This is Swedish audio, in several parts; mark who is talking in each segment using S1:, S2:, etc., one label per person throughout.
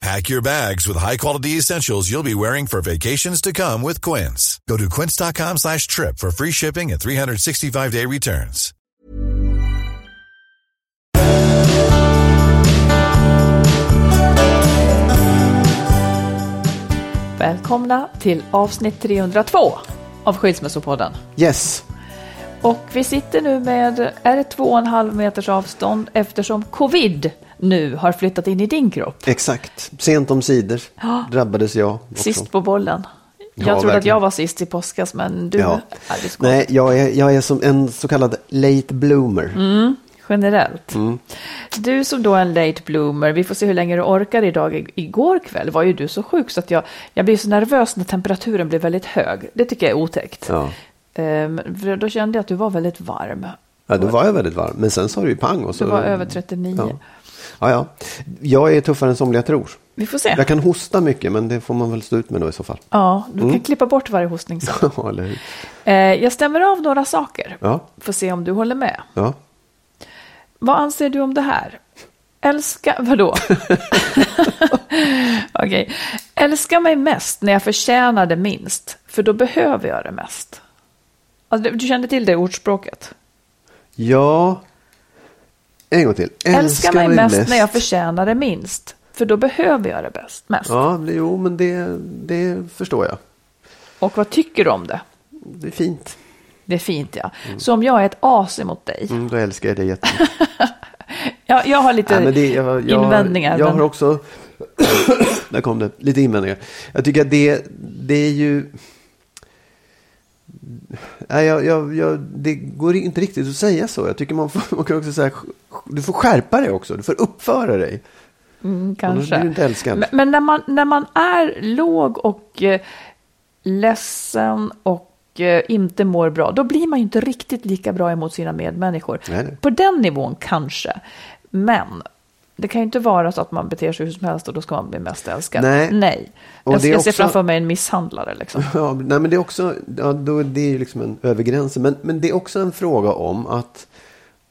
S1: Pack your bags with high-quality essentials you'll be wearing for vacations to come with Quince. Go to quince.com slash trip for free shipping and 365-day returns.
S2: Välkomna till avsnitt 302 av Skilsmässopodden.
S3: Yes.
S2: Och vi sitter nu med, är det två och en halv meters avstånd eftersom covid nu har flyttat in i din kropp.
S3: Exakt. Sent om sidor drabbades jag. Också.
S2: Sist på bollen. Jag
S3: Ja,
S2: trodde att
S3: verkligen.
S2: jag var sist i påskas, men du...
S3: Ja.
S2: Ja, ska-
S3: Nej, jag är, jag är som en så kallad late bloomer.
S2: Mm. Generellt.
S3: Mm.
S2: Du som då är en late bloomer, vi får se hur länge du orkar idag. Igår kväll var ju du så sjuk så att jag, jag blir så nervös när temperaturen blir väldigt hög. Det tycker jag är otäckt.
S3: Ja.
S2: För då kände jag att du var väldigt varm.
S3: ja, då var jag väldigt varm. Men sen sa du ju pang. Och så,
S2: Du var över 39.
S3: Ja. Ja, ja. Jag är tuffare än somliga tror.
S2: Vi får se.
S3: Jag kan hosta mycket, men det får man väl stå ut med då i så fall.
S2: Ja, du
S3: Mm.
S2: kan klippa bort varje hostning sen.
S3: Ja, eller hur?
S2: Eh, jag stämmer av några saker.
S3: Ja,
S2: Får se om du håller med.
S3: ja.
S2: Vad anser du om det här? Älska, vadå? Okej. Älska mig mest när jag förtjänar det minst, för då behöver jag det mest. Alltså, du- du kände till det ordspråket?
S3: Ja. En gång till.
S2: Älska, mig mest, när jag förtjänar det minst, för då behöver jag det bäst, mest.
S3: Ja, det- jo, men det, det förstår jag.
S2: Och vad tycker du om det?
S3: Det är fint.
S2: Det är fint ja. Så om jag är ett as emot dig,
S3: Mm, då älskar jag dig jättemycket.
S2: jag, jag har lite
S3: Ja, det, jag, jag,
S2: invändningar.
S3: Jag
S2: men...
S3: har också, där kom det, lite invändningar. Jag tycker att det, det är ju, nej, jag, jag, jag, det går inte riktigt att säga så. Jag tycker man, får, man kan också säga, du får skärpa dig också, du får uppföra dig.
S2: Mm, kanske.
S3: blir inte älskad.
S2: Men, men när, man, när man är låg och eh, ledsen och eh, inte mår bra, då blir man ju inte riktigt lika bra emot sina medmänniskor.
S3: Nej.
S2: På den nivån kanske. Men det kan ju inte vara så att man beter sig hur som helst och då ska man bli mest älskad.
S3: Nej.
S2: nej.
S3: Och
S2: Jag,
S3: det
S2: jag ser
S3: också-
S2: framför mig en misshandlare liksom.
S3: Ja, nej, men det är också, ja, då, det är liksom en över gränsen. Men, men det är också en fråga om att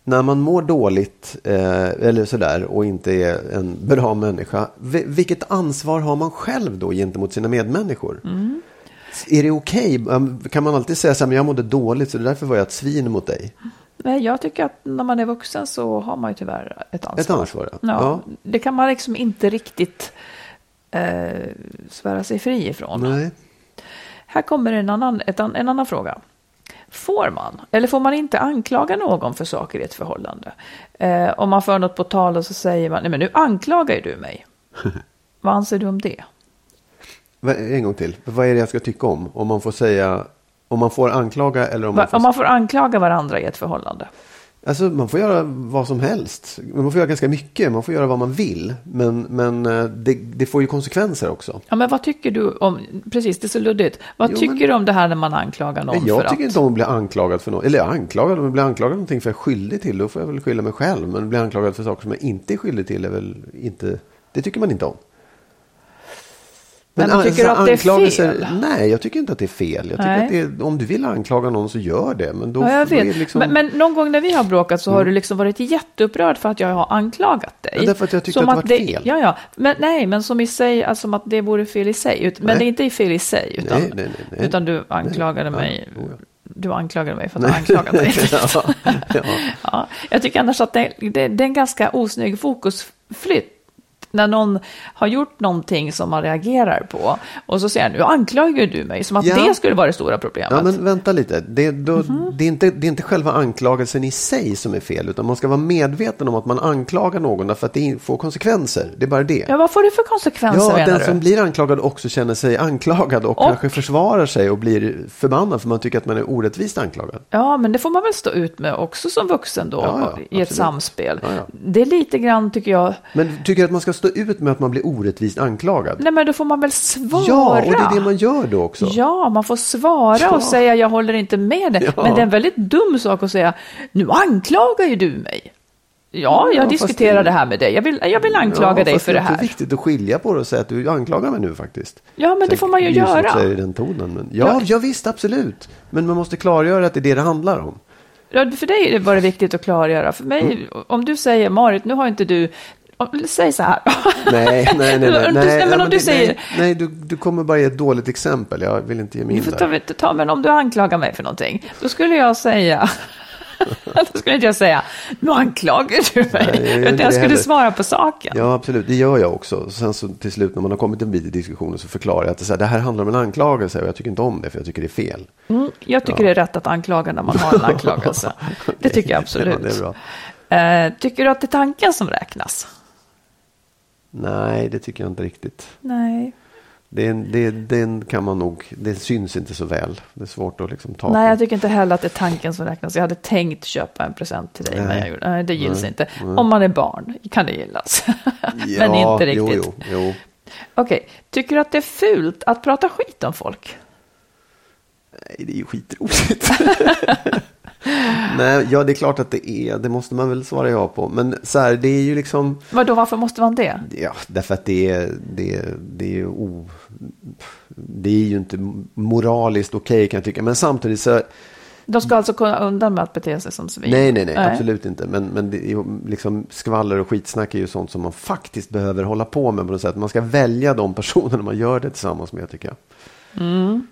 S3: när man mår dåligt eh, eller sådär och inte är en bra människa. vi- Vilket ansvar har man själv då gentemot sina medmänniskor? Är det okej? Um, Kan man alltid säga så här, men jag mådde dåligt så därför var jag ett svin mot dig?
S2: Nej, jag tycker att när man är vuxen så har man ju tyvärr ett ansvar.
S3: Ett ansvar, ja.
S2: Ja. Det kan man liksom inte riktigt eh, svära sig fri ifrån.
S3: Nej.
S2: Här kommer en annan, ett, en annan fråga. Får man, eller får man inte anklaga någon för saker i ett förhållande? Eh, om man för något på tal och så säger man, nej men nu anklagar ju du mig. Vad anser du om det?
S3: En gång till. Vad är det jag ska tycka om? Om man får säga, om man får anklaga eller om man
S2: Va-
S3: får...
S2: Om man får anklaga varandra i ett förhållande?
S3: Alltså man får göra vad som helst. Man får göra ganska mycket. Man får göra vad man vill. Men, men eh, det, det får ju konsekvenser också.
S2: Ja, men vad tycker du om, precis det är så luddigt, vad
S3: Jo,
S2: tycker
S3: men-
S2: du om det här när man anklagar någon
S3: jag
S2: för
S3: tycker
S2: att...
S3: inte om att bli anklagad för något. Eller anklagad, om jag blir anklagad för någonting för jag är skyldig till. Då får jag väl skylla mig själv. Men bli anklagad för saker som jag inte är skyldig till är väl inte... Det tycker man inte om.
S2: Men,
S3: an-
S2: tycker du att det är fel?
S3: Nej, jag tycker inte att det är fel. Jag tycker
S2: Nej.
S3: att det är, om du vill anklaga någon så gör det. Men då,
S2: Ja,
S3: det liksom, Mm.
S2: men, men någon gång när vi har bråkat så har du liksom varit jätteupprörd för att jag har anklagat dig.
S3: Ja, därför att jag tyckte
S2: Som
S3: att det var fel.
S2: Ja, ja. Men, nej, men som i sig, alltså som att det vore fel i sig. Ut- Men
S3: Nej.
S2: det är inte fel i sig, utan,
S3: Nej, nej, nej,
S2: utan du anklagade mig.
S3: Ja.
S2: Du anklagade mig för att jag anklagade dig.
S3: ja, ja.
S2: Ja, jag tycker annars att det, det, det är en ganska osnygg fokusflytt. När någon har gjort någonting som man reagerar på. Och så säger han, nu anklagar du mig. Som att
S3: Ja.
S2: det skulle vara det stora problemet.
S3: Ja, men vänta lite. Det, då,
S2: Mhm.
S3: det, är inte, det är inte själva anklagelsen i sig som är fel, utan man ska vara medveten om att man anklagar någon därför att det får konsekvenser. Det är bara det.
S2: Ja, vad får det för konsekvenser
S3: Ja, att
S2: menar
S3: den
S2: du?
S3: som blir anklagad också känner sig anklagad och,
S2: Och-
S3: kanske försvarar sig och blir förbannad för man tycker att man är orättvist anklagad.
S2: Ja, men det får man väl stå ut med också som vuxen då
S3: Ja, ja,
S2: i ett
S3: absolut.
S2: samspel.
S3: Ja, ja.
S2: Det är lite grann tycker jag,
S3: Men tycker du att man ska stå ut med att man blir orättvist anklagad?
S2: nej men då får man väl svara.
S3: Ja, och det är det man gör då också.
S2: Ja, man får svara
S3: Ja.
S2: och säga jag håller inte med dig.
S3: Ja.
S2: Men det är en väldigt dum sak att säga nu anklagar ju du mig. Ja, jag
S3: Ja,
S2: diskuterar
S3: det-
S2: det här med dig. Jag vill, jag vill anklaga
S3: Ja,
S2: dig för det
S3: är också
S2: här.
S3: viktigt att skilja på det och säga att du anklagar mig nu faktiskt.
S2: Ja, men det
S3: Sen
S2: får man ju
S3: det
S2: göra.
S3: i den tonen. Men ja,
S2: Ja.
S3: ja, visst, absolut. Men man måste klargöra att det är det det handlar om.
S2: Ja, för dig var det viktigt att klargöra. För mig,
S3: Mm.
S2: om du säger Marit, nu har inte du... Säg så här.
S3: Nej, nej, nej. nej, nej,
S2: men
S3: ja,
S2: om du säger-
S3: Nej, du, du kommer bara ge ett dåligt exempel. Jag vill inte ge mig in där.
S2: ta, ta, men om du anklagar mig för någonting, då skulle jag säga... då skulle inte jag säga, nu anklagar du mig.
S3: Nej, jag
S2: Utan jag skulle
S3: heller.
S2: svara på saken.
S3: Ja, absolut. Det gör jag också. Sen så till slut när man har kommit en bit i diskussionen så förklarar jag att det, så här, det här handlar om en anklagelse och jag tycker inte om det för jag tycker det är fel.
S2: Mm, jag tycker det är rätt att anklaga när man har en anklagelse. Det tycker jag absolut.
S3: Ja, det är bra.
S2: Eh, tycker du att det är tanken som räknas?
S3: Nej, det tycker jag inte riktigt.
S2: Nej.
S3: Det, det, den kan man nog, det syns inte så väl. Det är svårt att liksom ta
S2: Nej,
S3: på.
S2: jag tycker inte heller att det är tanken som räknas. Jag hade tänkt köpa en present till dig, men
S3: Nej.
S2: jag gjorde, nej, det gills
S3: Nej.
S2: inte. Om man är barn kan det gillas. men
S3: Ja,
S2: inte riktigt.
S3: Jo, jo, jo.
S2: Okej, tycker du att det är fult att prata skit om folk?
S3: Nej, det är ju skitroligt. Nej, ja, det är klart att det är. Det måste man väl svara ja på. Men så här, det är ju liksom...
S2: Vadå, varför måste man det?
S3: Ja, därför att det är, det är, det är ju o, Det är ju inte moraliskt okej kan jag tycka. Men samtidigt så...
S2: De ska alltså kunna undan med att bete sig som svin?
S3: Nej, nej, nej, absolut inte. Men, men det är liksom skvaller och skitsnack är ju sånt som man faktiskt behöver hålla på med på något sätt. Man ska välja de personerna man gör det tillsammans med tycker jag. Mm.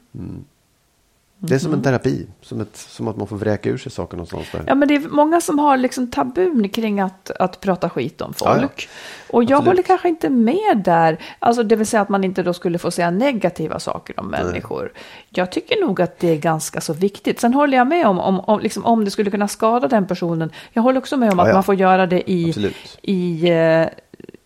S3: Det är som en terapi. Som, ett, som att man får vräka ur sig saker någonstans där.
S2: Ja, men det är många som har liksom tabun kring att, att prata skit om
S3: Ja,
S2: folk.
S3: ja.
S2: Och jag
S3: Absolut.
S2: håller kanske inte med där. Alltså, det vill säga att man inte då skulle få säga negativa saker om människor. Jag tycker nog att det är ganska så viktigt. Sen håller jag med om, om, om, liksom, om det skulle kunna skada den personen. Jag håller också med om
S3: Ja,
S2: att
S3: ja.
S2: man får göra det i,
S3: Absolut.
S2: i, eh,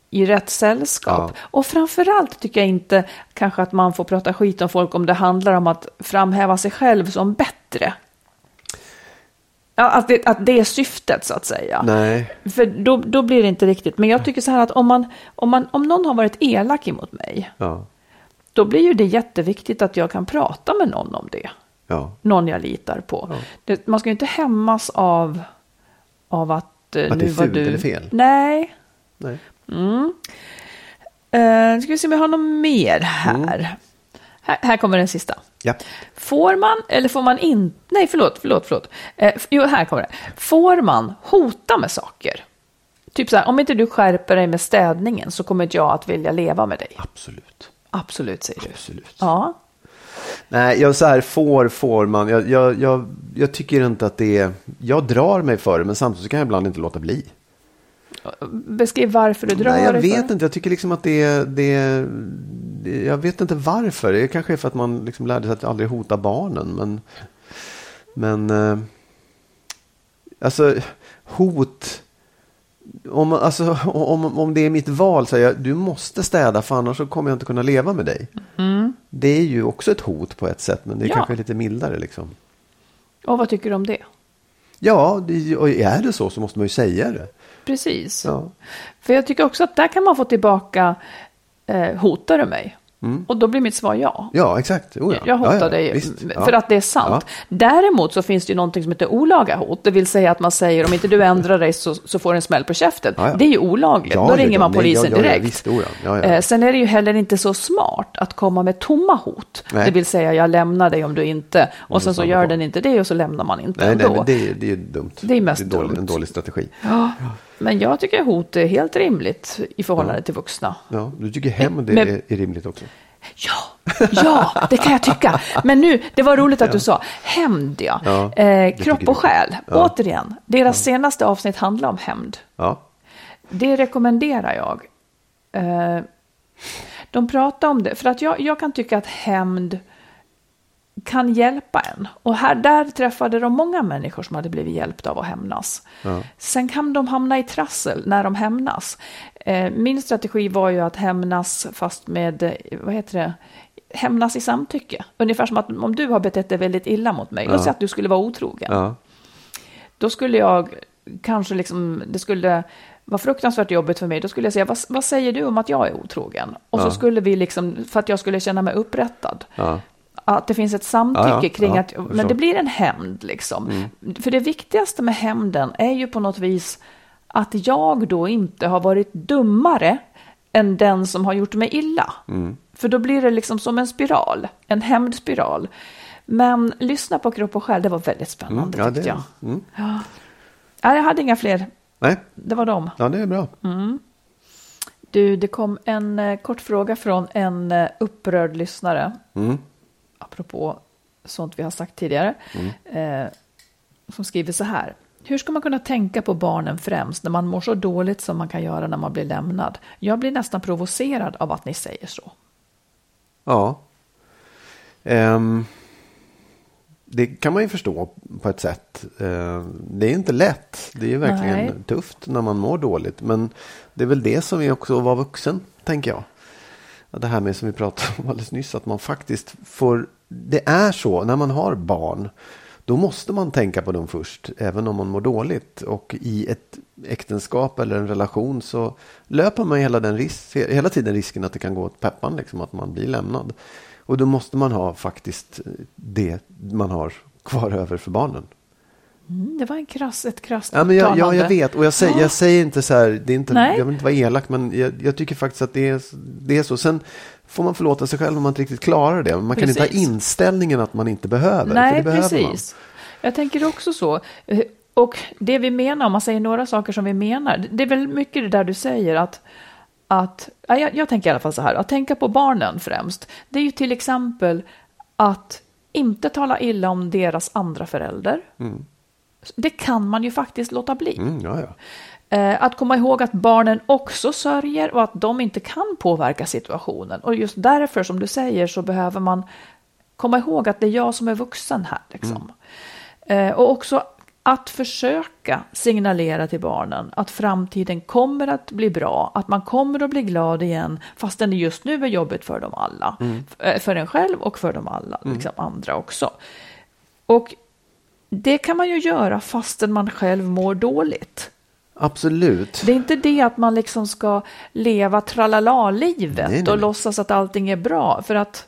S2: i rätt sällskap.
S3: Ja.
S2: Och framförallt tycker jag inte kanske att man får prata skit om folk om det handlar om att framhäva sig själv som bättre. Ja, att, det, att det är syftet så att säga.
S3: Nej,
S2: För då, då blir det inte riktigt. Men jag tycker så här att om, man, om, man, om någon har varit elak emot mig,
S3: ja,
S2: då blir ju det jätteviktigt att jag kan prata med någon om det.
S3: ja.
S2: Någon jag litar på. Det, man ska ju inte hämmas av, av att,
S3: Att det
S2: nu
S3: är
S2: var du...
S3: eller fel.
S2: Nej.
S3: Nej.
S2: Uh, ska vi se om jag har något mer här.
S3: Mm.
S2: här. Här kommer den sista.
S3: Ja.
S2: Får man, eller får man inte, nej förlåt, förlåt, förlåt. F- jo, här kommer det. Får man hota med saker? Typ så här, om inte du skärper dig med städningen så kommer inte jag att vilja leva med dig.
S3: Absolut.
S2: Absolut, säger du.
S3: Absolut.
S2: Ja,
S3: Nej, jag så här, får, får man. Jag, jag, jag, jag tycker inte att det är... Jag drar mig för det, men samtidigt så kan jag ibland inte låta bli.
S2: Beskriv varför du drar
S3: Nej, jag vet
S2: för.
S3: inte. Jag tycker liksom att det är... Det är det, jag vet inte varför. Det kanske är för att man liksom lärde sig att aldrig hota barnen. Men, men eh, alltså hot. Om, alltså, om, om det är mitt val, så jag, du måste städa för annars så kommer jag inte kunna leva med dig. Det är ju också ett hot på ett sätt, men det är
S2: Ja.
S3: kanske lite mildare. Liksom.
S2: Och vad tycker du om det?
S3: Ja, det, och är det så så måste man ju säga det.
S2: Precis.
S3: Ja.
S2: För jag tycker också att där kan man få tillbaka, eh, hotar du mig? Och då blir mitt svar ja.
S3: Ja, exakt. Oh, ja.
S2: Jag hotar
S3: ja, ja,
S2: dig
S3: visst.
S2: För att det är sant. Däremot så finns det ju någonting som heter olaga hot. Det vill säga att man säger om inte du ändrar dig så, så får du en smäll på käften. Det är ju olagligt. Då ringer man
S3: Nej,
S2: polisen
S3: ja,
S2: direkt.
S3: visst, oh.
S2: Eh, Sen är det ju heller inte så smart att komma med tomma hot.
S3: Nej.
S2: Det vill säga jag lämnar dig om du inte. Och sen så gör den inte det och så lämnar man inte
S3: Nej, nej,
S2: ändå.
S3: men det, är- det är dumt.
S2: Det är mest
S3: dålig,
S2: dumt.
S3: en dålig strategi.
S2: Ja, men jag tycker hot är helt rimligt i förhållande till vuxna.
S3: Ja, du tycker
S2: Men-
S3: är, är rimligt också?
S2: Ja, ja, det kan jag tycka. Men nu, det var roligt att du sa hämnd, ja.
S3: Ja,
S2: eh, kropp och själ,
S3: Ja.
S2: återigen. Deras senaste avsnitt handlar om hämnd.
S3: Ja.
S2: Det rekommenderar jag. Eh, de pratar om det, för att jag, jag kan tycka att hämnd kan hjälpa en. Och här, där träffade de många människor som hade blivit hjälpta av att hämnas. Sen kan de hamna i trassel när de hämnas. Eh, min strategi var ju att hämnas fast med, eh, vad heter det, hämnas i samtycke. Ungefär som att om du har betett dig väldigt illa mot mig, låt säga att du skulle vara otrogen.
S3: Ja.
S2: Då skulle jag kanske liksom, det skulle vara fruktansvärt jobbigt för mig. Då skulle jag säga, vad, vad säger du om att jag är otrogen? Och så skulle vi liksom, för att jag skulle känna mig upprättad.
S3: Ja.
S2: Att det finns ett samtycke
S3: Ja, ja,
S2: kring
S3: ja,
S2: att, men det blir en hämnd liksom. För det viktigaste med hämnden är ju på något vis att jag då inte har varit dummare än den som har gjort mig illa. För då blir det liksom som en spiral, en hämndspiral. Men lyssna på kropp och själ, det var väldigt spännande
S3: Ja,
S2: tyckte jag.
S3: mm.
S2: Ja, jag hade inga fler.
S3: Nej,
S2: Det var dem.
S3: ja, det är bra.
S2: Du, det kom en eh, kort fråga från en eh, upprörd lyssnare.
S3: Mm.
S2: Apropå sånt vi har sagt tidigare. Eh, som skriver så här. Hur ska man kunna tänka på barnen främst när man mår så dåligt som man kan göra när man blir lämnad? Jag blir nästan provocerad av att ni säger så.
S3: Ja. Ehm, det kan man ju förstå på ett sätt. Ehm, det är inte lätt. Det är verkligen
S2: Nej.
S3: tufft när man mår dåligt. Men det är väl det som är också att vara vuxen, tänker jag. Det här med som vi pratade om alldeles nyss, att man faktiskt får... Det är så, när man har barn, då måste man tänka på dem först, även om man mår dåligt. Och i ett äktenskap eller en relation så löper man hela, den risk, hela tiden risken att det kan gå åt peppan, liksom, att man blir lämnad. Och då måste man ha faktiskt det man har kvar över för barnen.
S2: Mm, det var en krass, ett krasst
S3: Ja, men jag, ja, jag vet. Och jag säger, jag säger inte så här, det är inte,
S2: Nej.
S3: jag vill inte vara elak, men jag, jag tycker faktiskt att det är, det är så. Sen får man förlåta sig själv om man inte riktigt klarar det. Man kan inte ha
S2: Precis.
S3: inställningen att man inte behöver. för
S2: Nej,
S3: det behöver
S2: precis. Jag tänker också så. Eh, Och det vi menar, om man säger några saker som vi menar, det är väl mycket det där du säger att, att ja, jag, jag tänker i alla fall så här, att tänka på barnen främst. Det är ju till exempel att inte tala illa om deras andra förälder. Det kan man ju faktiskt låta bli.
S3: Mm, ja, ja.
S2: Eh, Att komma ihåg att barnen också sörjer och att de inte kan påverka situationen. Och just därför, som du säger, så behöver man komma ihåg att det är jag som är vuxen här. Liksom. Eh, Och också att försöka signalera till barnen att framtiden kommer att bli bra, att man kommer att bli glad igen, fastän det just nu är jobbigt för dem alla. F- För en själv och för dem alla, liksom andra också. Och det kan man ju göra fastän man själv mår dåligt.
S3: Absolut.
S2: Det är inte det att man liksom ska leva tralala-livet och låtsas att allting är bra. För att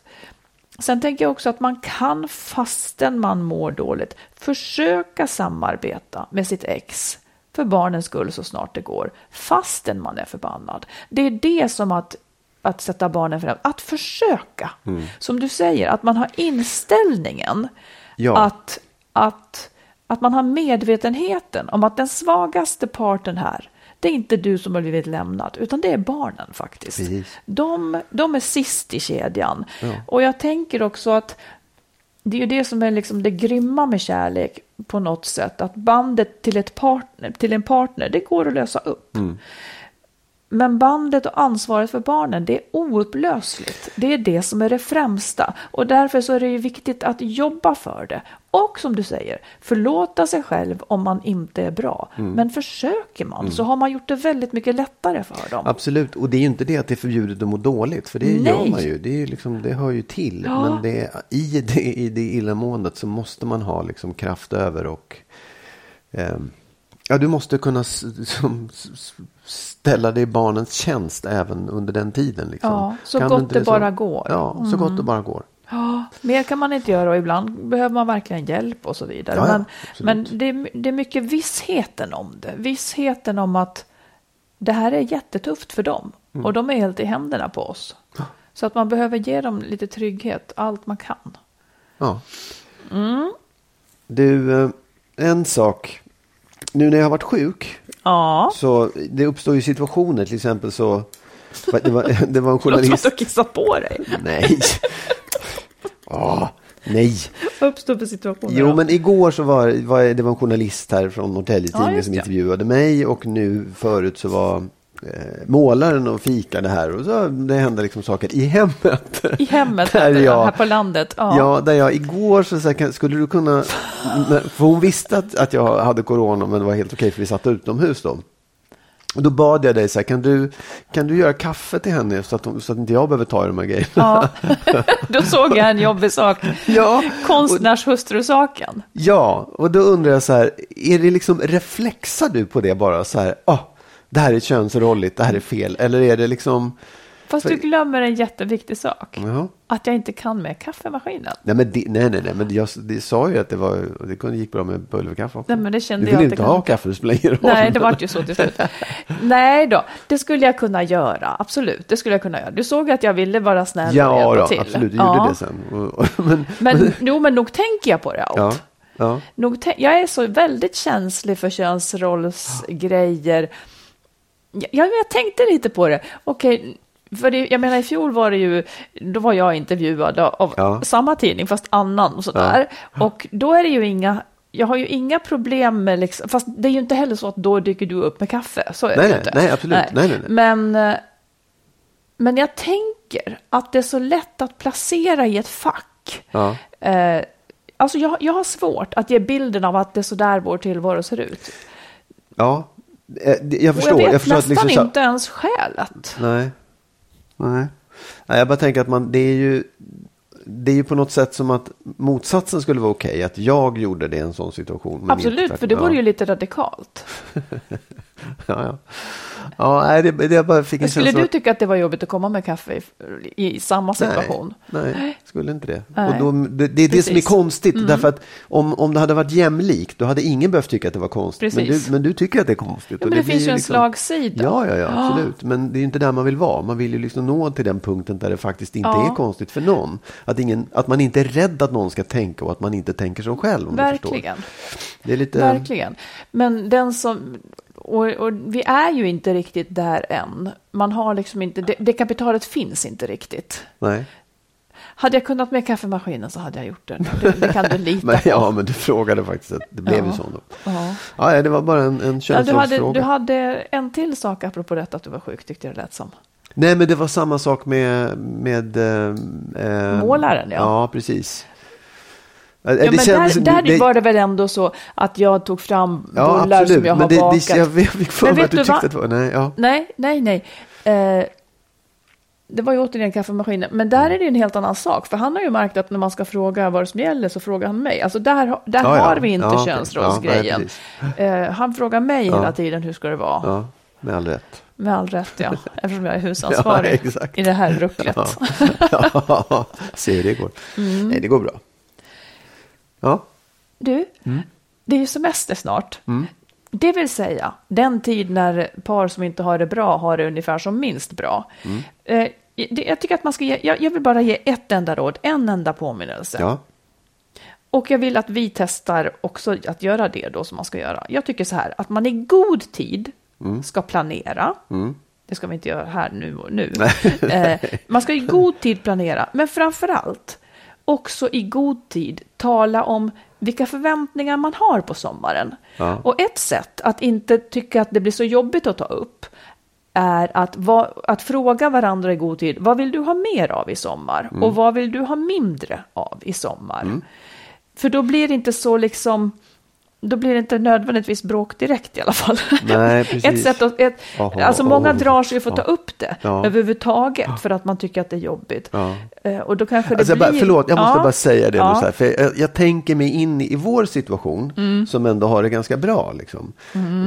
S2: Sen tänker jag också att man kan, fastän man mår dåligt, försöka samarbeta med sitt ex för barnens skull så snart det går, fastän man är förbannad. Det är det som att, att sätta barnen främst, att försöka.
S3: Mm.
S2: Som du säger, att man har inställningen
S3: Ja.
S2: att, att, att man har medvetenheten om att den svagaste parten här, det är inte du som har blivit lämnad, utan det är barnen faktiskt.
S3: Precis.
S2: De, de är sist i kedjan. Och jag tänker också att det är ju det som är liksom det grymma med kärlek på något sätt. Att bandet till, ett partner, till en partner, det går att lösa upp. Men bandet och ansvaret för barnen, det är oupplösligt. Det är det som är det främsta. Och därför så är det ju viktigt att jobba för det. Och som du säger, förlåta sig själv om man inte är bra. Men försöker man så har man gjort det väldigt mycket lättare för dem.
S3: Absolut, och det är ju inte det att det är förbjudet att må dåligt, för det gör
S2: Nej.
S3: man ju. Det, är ju liksom, det hör ju till.
S2: Ja.
S3: Men det, i, det, i det illamåendet så måste man ha liksom kraft över och ehm, Ja, du måste kunna som, ställa dig i barnens tjänst även under den tiden. Liksom.
S2: Ja, så
S3: Kan
S2: gott det bara går. Mm.
S3: Ja, så gott det bara går.
S2: Ja, mer kan man inte göra och ibland behöver man verkligen hjälp och så vidare.
S3: Ja,
S2: men
S3: absolut.
S2: men det, är- det är mycket vissheten om det. Vissheten om att det här är jättetufft för dem.
S3: Mm.
S2: Och de är helt i händerna på oss. Så att man behöver ge dem lite trygghet, allt man kan.
S3: Ja.
S2: Mm.
S3: Du, eh, en sak. Nu när jag har varit sjuk
S2: Ja,
S3: så det uppstår ju situationer. Till exempel så. Det var, det var en
S2: låter
S3: journalist.
S2: du har kissat på dig.
S3: Nej. Åh, nej.
S2: Vad uppstår för situationer
S3: Jo,
S2: då?
S3: men igår så var, var det var en journalist här från Norrtälje
S2: Ja,
S3: Tidning
S2: just
S3: som intervjuade mig och nu förut så var målaren och fikade här och så det hände liksom saker i hemmet.
S2: I hemmet,
S3: Där
S2: här,
S3: jag-
S2: här på landet. Ja.
S3: Ja, där jag igår så, så här, skulle du kunna, för hon visste att, att jag hade corona men det var helt okej för vi satt utomhus då. Och då bad jag dig så här, kan du, kan du göra kaffe till henne så att, så att inte jag behöver ta de här grejerna?
S2: Ja. Då såg jag en jobbig sak.
S3: Ja,
S2: Konstnärshustrusaken.
S3: Ja, och då undrar jag så här, är det liksom reflexar du på det bara så här, ah, det här är könsrolligt, det här är fel, eller är det liksom,
S2: Fast du glömmer en jätteviktig sak.
S3: ja.
S2: Att jag inte kan med kaffemaskinen.
S3: Nej, men det, nej, nej, nej, men jag det sa ju att det var, det kunde gick bra med pulverkaffe också.
S2: Nej, men det kände
S3: du
S2: jag
S3: vill
S2: att
S3: inte ha
S2: kan-
S3: kaffe, det spelar ingen roll.
S2: Nej, det var ju så till slut. Nej då, det skulle jag kunna göra. Absolut, det skulle jag kunna göra. Du såg att jag ville vara snäll och
S3: Ja,
S2: hjälpa
S3: då,
S2: till.
S3: absolut, du
S2: ja.
S3: gjorde det sen. Och, och, men,
S2: Men, jo, men nog tänker jag på det. Allt.
S3: ja, ja,
S2: Nog jag är så väldigt känslig för könsrollsgrejer. Ja, men jag tänkte lite på det. Okej, för det, jag menar i fjol var det ju, då var jag intervjuad av
S3: Ja.
S2: samma tidning fast annan och sådär. Och då är det ju inga, jag har ju inga problem med, liksom, fast det är ju inte heller så att då dyker du upp med kaffe. Så är
S3: Nej,
S2: det
S3: nej,
S2: inte.
S3: nej, absolut. Nej, nej, nej.
S2: Men, eh, men jag tänker att det är så lätt att placera i ett fack.
S3: ja.
S2: Eh, alltså jag, jag har svårt att ge bilden av att det är så där vår tillvaro ser ut.
S3: ja. Eh, Jag
S2: Och
S3: förstår.
S2: jag vet
S3: förstår att
S2: nästan
S3: liksom så-
S2: inte ens skälet.
S3: Nej. Nej. Nej, jag bara tänker att man, det är ju, det är ju på något sätt som att motsatsen skulle vara okej, att jag gjorde det i en sån situation. inte
S2: Absolut,
S3: tvärtom.
S2: för det vore
S3: ja.
S2: ju lite radikalt.
S3: Ja, ja. Ja nej, det, det jag bara fick en
S2: skulle
S3: känsla
S2: du tycka att det var jobbigt att komma med kaffe i, i samma situation?
S3: Nej, nej, skulle inte det.
S2: Nej.
S3: Och då, det, det är det som är konstigt, därför att om, om det hade varit jämlikt, då hade ingen behövt tycka att det var konstigt. Men du, men du tycker att det är konstigt.
S2: Ja, men det,
S3: blir
S2: finns ju en
S3: liksom-
S2: slagsida.
S3: Ja, ja, ja, absolut. Men det är ju inte där man vill vara. Man vill ju liksom nå till den punkten där det faktiskt inte
S2: Ja.
S3: är konstigt för någon. Att, ingen, att man inte är rädd att någon ska tänka och att man inte tänker som själv.
S2: Verkligen.
S3: Det är lite...
S2: Verkligen. Men den som... Och, och vi är ju inte riktigt där än. Man har liksom inte... Det, det kapitalet finns inte riktigt.
S3: Nej.
S2: Hade jag kunnat med kaffemaskinen så hade jag gjort det. Det, det kan du lita
S3: Men,
S2: på.
S3: ja, men du frågade faktiskt att det blev
S2: Ja.
S3: ju så. Då.
S2: Ja.
S3: Ja, det var bara en, en
S2: Ja, du, hade,
S3: könsrollsfråga.
S2: du hade en till sak apropå detta att du var sjuk tyckte jag det lät som.
S3: Nej, men det var samma sak med... med eh, eh,
S2: Målaren, ja.
S3: Ja, precis.
S2: Ja, men
S3: kändes-
S2: där, där
S3: det-
S2: var det väl ändå så att jag tog fram
S3: Ja,
S2: bullar
S3: absolut.
S2: som jag
S3: men
S2: har
S3: det,
S2: bakat.
S3: Det, jag, jag fick för
S2: Men
S3: mig att du tyckte
S2: vad?
S3: att det var... Nej, ja.
S2: Nej, nej, nej. Eh, det var ju återigen kaffemaskinen. Men där är det en helt annan sak. För han har ju märkt att när man ska fråga vad som gäller så frågar han mig. Alltså där, där
S3: Ja, ja.
S2: har vi inte
S3: Ja,
S2: könsrollsgrejen.
S3: Ja,
S2: eh, han frågar mig
S3: Ja.
S2: hela tiden hur ska det vara.
S3: ja, med all rätt.
S2: Med all rätt, ja. Eftersom jag är husansvarig
S3: Ja,
S2: i det här rucklet.
S3: Ja, se hur det går.
S2: Mm.
S3: Nej, det går bra. Ja,
S2: Du,
S3: Mm.
S2: det är ju semester snart. Det vill säga den tid när par som inte har det bra har det ungefär som minst bra.
S3: Mm.
S2: Eh, det, jag tycker att man ska ge, jag, jag vill bara ge ett enda råd, en enda påminnelse.
S3: ja,
S2: Och jag vill att vi testar också att göra det då som man ska göra. Jag tycker så här, att man i god tid
S3: Mm.
S2: ska planera. Det ska vi inte göra här nu och nu. eh, man ska i god tid planera, men framför allt också i god tid tala om vilka förväntningar man har på sommaren.
S3: Ja.
S2: Och ett sätt att inte tycka att det blir så jobbigt att ta upp är att, va, att fråga varandra i god tid, vad vill du ha mer av i sommar? Och vad vill du ha mindre av i sommar? För då blir det inte så liksom då blir det inte nödvändigtvis bråk direkt i alla fall.
S3: Nej, precis.
S2: ett sätt att, ett,
S3: Jaha,
S2: alltså många
S3: ja.
S2: drar sig för att ta upp det
S3: Ja.
S2: överhuvudtaget för att man tycker att det är jobbigt.
S3: Ja.
S2: Eh, Och då kanske det
S3: Alltså jag
S2: blir...
S3: bara, förlåt, jag måste
S2: Ja.
S3: bara säga det
S2: Ja.
S3: nu så här, för jag, jag tänker mig in i vår situation
S2: Mm.
S3: som ändå har det ganska bra. Liksom.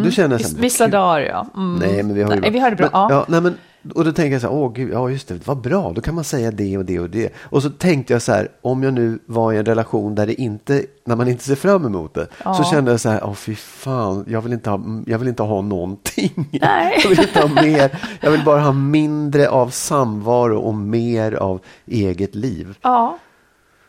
S3: Då känner jag så här,
S2: Vissa dagar, ja. Mm.
S3: Nej, men vi har ju
S2: Nej, vi har det bra.
S3: Men,
S2: ja.
S3: nej, men, och då tänker jag så här, åh gud, ja just det, vad bra, då kan man säga det och det och det. Och så tänkte jag så här, om jag nu var i en relation där det inte, när man inte ser fram emot det, så
S2: Ja.
S3: kände jag så här, åh fy fan, jag vill inte ha, jag vill inte ha någonting.
S2: Nej.
S3: Jag vill inte ha mer, jag vill bara ha mindre av samvaro och mer av eget liv.
S2: ja.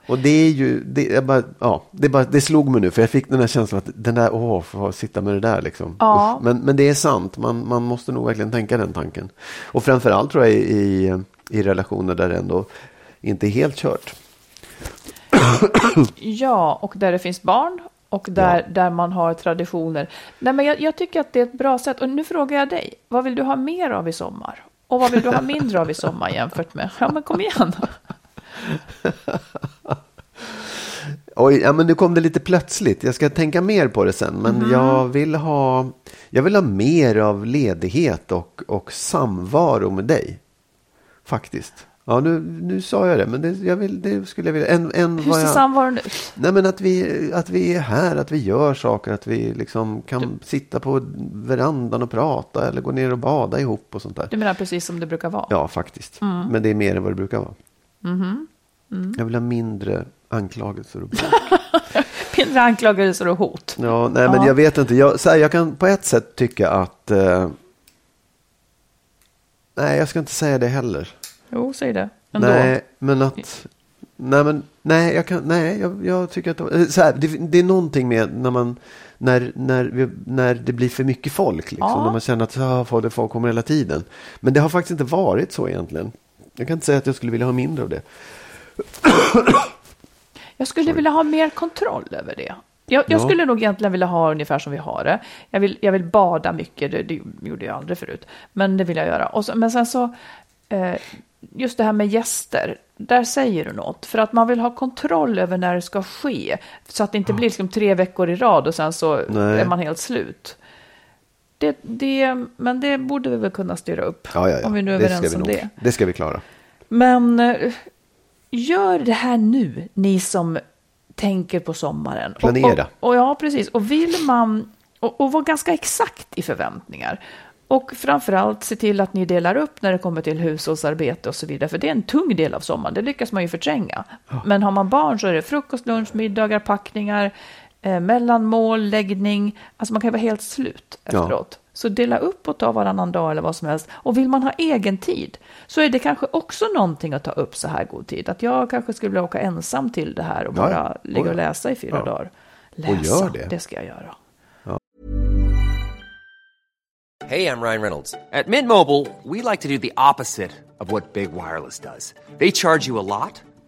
S3: Och det är ju, det, bara, ja, det, bara, det slog mig nu för jag fick den här känslan att den där, åh, få sitta med det där liksom.
S2: Ja.
S3: Usch. Men, men det är sant, man, man måste nog verkligen tänka den tanken. Och framförallt tror jag i, i, i relationer där det ändå inte är helt kört.
S2: Ja, och där det finns barn och där,
S3: Ja.
S2: där man har traditioner. Nej, men jag, jag tycker att det är ett bra sätt. Och nu frågar jag dig, vad vill du ha mer av i sommar? Och vad vill du ha mindre av i sommar jämfört med? Ja, men kom igen.
S3: Oj, ja, men nu kom det lite plötsligt. Jag ska tänka mer på det sen. Men
S2: Mhm.
S3: jag, vill ha, jag vill ha mer av ledighet och, och samvaro med dig. Faktiskt. Ja, nu, nu sa jag det, men det, jag vill, det skulle jag vilja. En, en
S2: Hur ser samvaron ut?
S3: Nej, men att vi, att vi är här, att vi gör saker, att vi liksom kan sitta på verandan och prata eller gå ner och bada ihop och sånt där.
S2: Du menar precis som det brukar vara?
S3: Ja, faktiskt.
S2: Mm.
S3: Men det är mer än vad det brukar vara.
S2: Mhm. Mm.
S3: Jag vill ha mindre anklagelser och
S2: Mindre anklagelser och hot.
S3: Ja, nej, men
S2: Ja.
S3: jag vet inte. Jag, så här, jag kan på ett sätt tycka att... Eh, nej, jag ska inte säga det heller.
S2: Jo, säg det. Ändå.
S3: Nej, men att... Nej, men, nej, jag, kan, nej jag, jag tycker att... eh, Så här, det, det är någonting med när man... När, när, när det blir för mycket folk. Liksom,
S2: Ja.
S3: När man känner att ah, folk, folk kommer hela tiden. Men det har faktiskt inte varit så egentligen. Jag kan inte säga att jag skulle vilja ha mindre av det.
S2: Jag skulle vilja ha mer kontroll över det. Jag, jag
S3: Ja.
S2: skulle nog egentligen vilja ha ungefär som vi har det. Jag vill, jag vill bada mycket, det, det gjorde jag aldrig förut. Men det vill jag göra. Och så, men sen så, eh, just det här med gäster, där säger du något. För att man vill ha kontroll över när det ska ske. Så att det inte blir liksom tre veckor i rad och sen så
S3: Nej.
S2: är man helt slut. Det, det, men det borde vi väl kunna styra upp.
S3: Ja, ja, ja.
S2: Om vi nu är överens om
S3: nog.
S2: det.
S3: Det ska vi klara.
S2: Men eh, gör det här nu, ni som tänker på sommaren. Och-
S3: Planera.
S2: Och, och, ja, precis. Och vill man, och, och vara ganska exakt i förväntningar. Och framförallt se till att ni delar upp när det kommer till hushållsarbete och så vidare. För det är en tung del av sommaren, det lyckas man ju förtränga. Men har man barn så är det frukost, lunch, middagar, packningar, eh, mellanmål, läggning. Alltså man kan vara helt slut
S3: Ja.
S2: Så dela upp och ta varannan dag eller vad som helst. Och vill man ha egen tid så är det kanske också någonting att ta upp så här god tid. Att jag kanske skulle vilja åka ensam till det här och
S3: Ja,
S2: bara
S3: ja.
S2: ligga
S3: Oj.
S2: och läsa i fyra
S3: Ja.
S2: dagar.
S3: Och
S2: Läsa,
S3: gör det.
S2: det ska jag göra.
S4: Hey, I'm Ryan Reynolds. At Mint Mobile, we like to do the opposite of what Big Wireless does. They charge you a lot,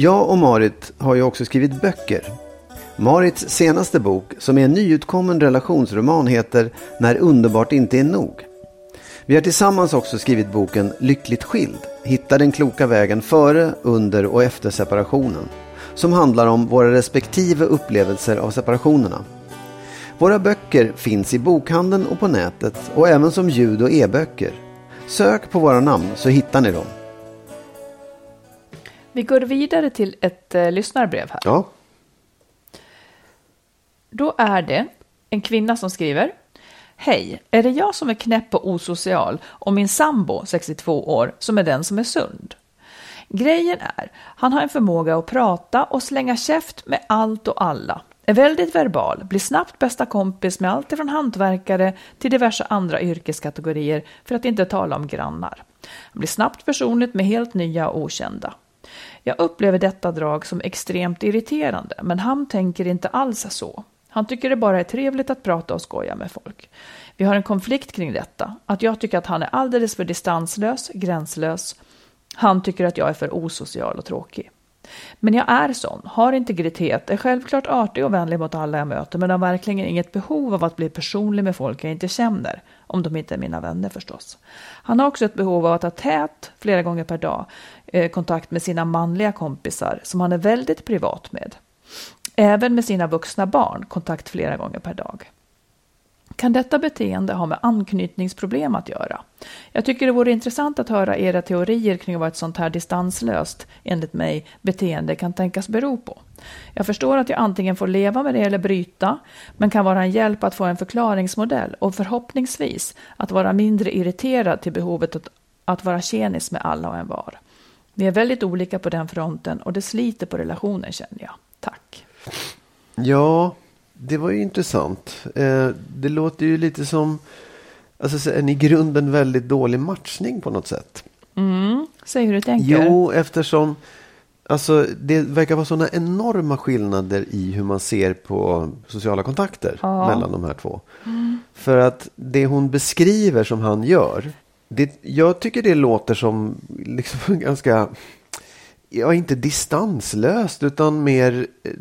S3: Jag och Marit har ju också skrivit böcker. Marits senaste bok, som är en nyutkommen relationsroman, heter När underbart inte är nog. Vi har tillsammans också skrivit boken Lyckligt skild. Hitta den kloka vägen före, under och efter separationen. Som handlar om våra respektive upplevelser av separationerna. Våra böcker finns i bokhandeln och på nätet och även som ljud och e-böcker. Sök på våra namn så hittar ni dem.
S2: Vi går vidare till ett eh, lyssnarbrev här.
S3: Ja,
S2: Då är det en kvinna som skriver. Hej, är det jag som är knäpp och osocial och min sambo, 62 år, som är den som är sund? Grejen är, han har en förmåga att prata och slänga käft med allt och alla. Är väldigt verbal, blir snabbt bästa kompis med allt från hantverkare till diverse andra yrkeskategorier, för att inte tala om grannar. Han blir snabbt personligt med helt nya och okända. Jag upplever detta drag som extremt irriterande, men han tänker inte alls så. Han tycker det bara är trevligt att prata och skoja med folk. Vi har en konflikt kring detta, att jag tycker att han är alldeles för distanslös, gränslös. Han tycker att jag är för osocial och tråkig. Men jag är sån, har integritet, är självklart artig och vänlig mot alla jag möter, men har verkligen inget behov av att bli personlig med folk jag inte känner, om de inte är mina vänner förstås. Han har också ett behov av att ha tät, flera gånger per dag, Eh, kontakt med sina manliga kompisar, som han är väldigt privat med. Även med sina vuxna barn, kontakt flera gånger per dag. Kan detta beteende ha med anknytningsproblem att göra? Jag tycker det vore intressant att höra era teorier kring vad ett sånt här distanslöst, enligt mig, beteende kan tänkas bero på. Jag förstår att jag antingen får leva med det eller bryta, men kan vara en hjälp att få en förklaringsmodell och förhoppningsvis att vara mindre irriterad till behovet att, att vara tjenis med alla och en var. Vi är väldigt olika på den fronten och det sliter på relationen känner jag. Tack.
S3: ja det var ju intressant. Eh, det låter ju lite som alltså, så en i grunden väldigt dålig matchning på något sätt.
S2: Mm, säg hur du tänker.
S3: Jo, eftersom alltså, det verkar vara sådana enorma skillnader i hur man ser på sociala kontakter
S2: Ja.
S3: mellan de här två. För att det hon beskriver som han gör, det, jag tycker det låter som liksom ganska, ja inte distanslöst utan mer eh,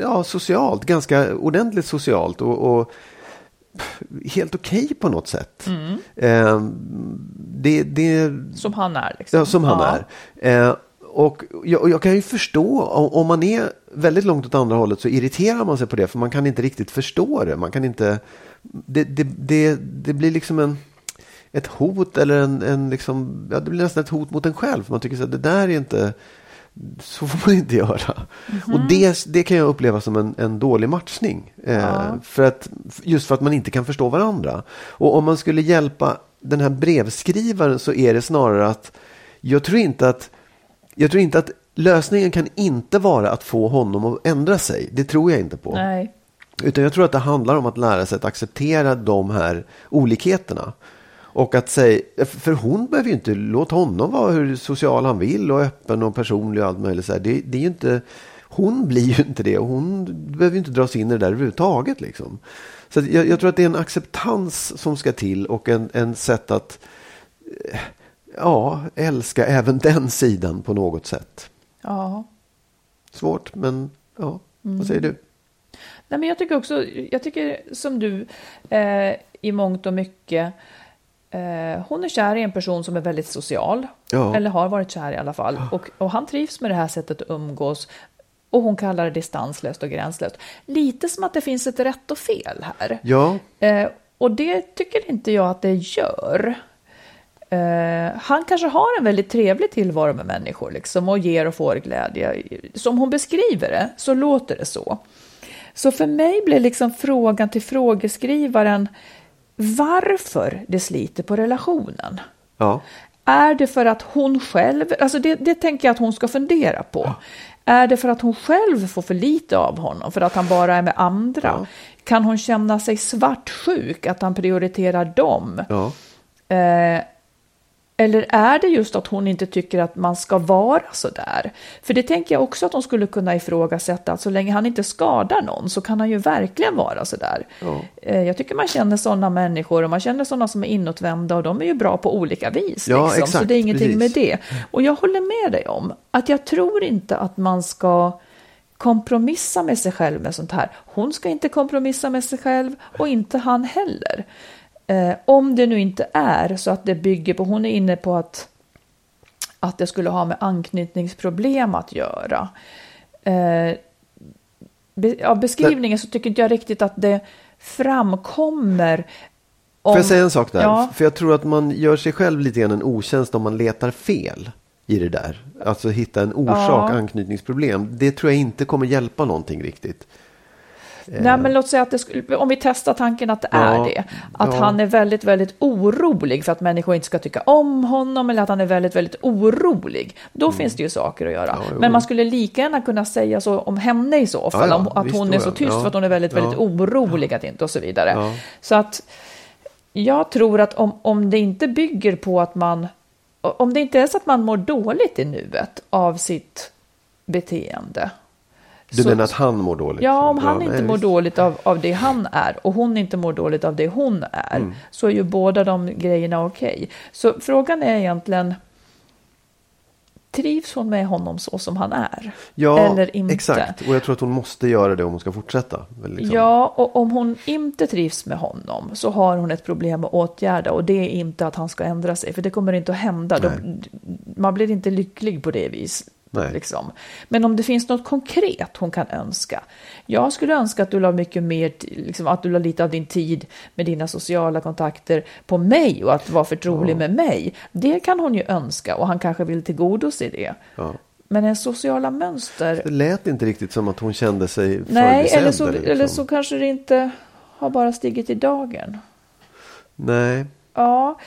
S3: ja, socialt, ganska ordentligt socialt och, och helt okej på något sätt. Eh, det, det,
S2: Som han är. Liksom.
S3: Ja, som han
S2: Ja.
S3: är. Eh, och jag, jag kan ju förstå om, om man är väldigt långt åt andra hållet så irriterar man sig på det för man kan inte riktigt förstå det. Man kan inte, det, det, det, det blir liksom en, ett hot eller en, en liksom, ja, det blir nästan ett hot mot en själv. Man tycker så att det där är inte, så får man inte göra. Och det, det kan jag uppleva som en, en dålig matchning. Eh, för att, just för att man inte kan förstå varandra. Och om man skulle hjälpa den här brevskrivaren så är det snarare att jag tror inte att jag tror inte att lösningen kan inte vara att få honom att ändra sig. Det tror jag inte på.
S2: Nej.
S3: Utan jag tror att det handlar om att lära sig att acceptera de här olikheterna. Och att säga, för hon behöver ju inte, låt honom vara hur social han vill och öppen och personlig och allt möjligt. Så här. Det, det är ju inte, hon blir ju inte det och hon behöver ju inte dras in i det där överhuvudtaget. Liksom. Så jag, jag tror att det är en acceptans som ska till och en, en sätt att eh, ja, älska även den sidan på något sätt.
S2: Ja.
S3: Svårt, men ja, vad säger du?
S2: Nej, men jag tycker också, jag tycker som du eh, i mångt och mycket, hon är kär i en person som är väldigt social,
S3: Ja.
S2: eller har varit kär i alla fall, och, och han trivs med det här sättet att umgås. Och hon kallar det distanslöst och gränslöst. Lite som att det finns ett rätt och fel här.
S3: Ja,
S2: Eh, och det tycker inte jag att det gör. Eh, han kanske har en väldigt trevlig tillvaro med människor liksom, och ger och får glädje. Som hon beskriver det så låter det så. Så för mig blir liksom frågan till frågeskrivaren varför det sliter på relationen.
S3: ja,
S2: Är det för att hon själv, alltså det, det tänker jag att hon ska fundera på. Är det för att hon själv får för lite av honom, för att han bara är med andra? Kan hon känna sig svartsjuk, att han prioriterar dem?
S3: ja.
S2: Eh, eller är det just att hon inte tycker att man ska vara så där? För det tänker jag också att hon skulle kunna ifrågasätta, att så länge han inte skadar någon så kan han ju verkligen vara så där. Eh, jag tycker man känner sådana människor och man känner sådana som är inåtvända och de är ju bra på olika vis.
S3: Ja,
S2: liksom. så
S3: exakt,
S2: det är ingenting
S3: precis.
S2: med det. Och jag håller med dig om att jag tror inte att man ska kompromissa med sig själv med sånt här. Hon ska inte kompromissa med sig själv och inte han heller. Eh, om det nu inte är så att det bygger på, hon är inne på att, att det skulle ha med anknytningsproblem att göra. Eh, be, av beskrivningen så tycker inte jag riktigt att det framkommer. Om,
S3: Får jag säga en sak där?
S2: Ja.
S3: För jag tror att man gör sig själv lite grann en otjänst om man letar fel i det där. Alltså hitta en orsak,
S2: Ja.
S3: anknytningsproblem. Det tror jag inte kommer hjälpa någonting riktigt.
S2: Nej, men låt säga att det skulle, om vi testar tanken att det
S3: Ja,
S2: är det. Att
S3: ja.
S2: han är väldigt, väldigt orolig för att människor inte ska tycka om honom eller att han är väldigt, väldigt orolig. Då finns det ju saker att göra.
S3: Mm. Ja,
S2: men man skulle lika gärna kunna säga så om henne i så fall. Om, att hon är så tyst för att hon är väldigt, väldigt orolig att inte och så vidare. Så att jag tror att om, om det inte bygger på att man, om det inte är så att man mår dåligt i nuet av sitt beteende.
S3: Du
S2: så-
S3: menar att han mår dåligt?
S2: Ja, om han
S3: nej,
S2: inte mår
S3: visst.
S2: dåligt av, av det han är och hon inte mår dåligt av det hon är
S3: Mm.
S2: så är ju båda de grejerna okej. Så frågan är egentligen Trivs hon med honom så som han är?
S3: Ja,
S2: eller inte?
S3: exakt. Och jag tror att hon måste göra det om hon ska fortsätta. Liksom.
S2: Ja, och om hon inte trivs med honom så har hon ett problem att åtgärda och det är inte att han ska ändra sig, för det kommer inte att hända. De, man blir inte lycklig på det vis. Liksom. Men om det finns något konkret hon kan önska. Jag skulle önska att du la mycket mer, liksom, att du la lite av din tid med dina sociala kontakter på mig och att vara förtrolig med mig. Det kan hon ju önska och han kanske vill tillgodose det.
S3: Ja.
S2: Men en sociala mönster
S3: Det lät inte riktigt som att hon kände sig
S2: Nej, eller så,
S3: liksom.
S2: eller så kanske det inte har bara stigit i dagen.
S3: Nej.
S2: Ja,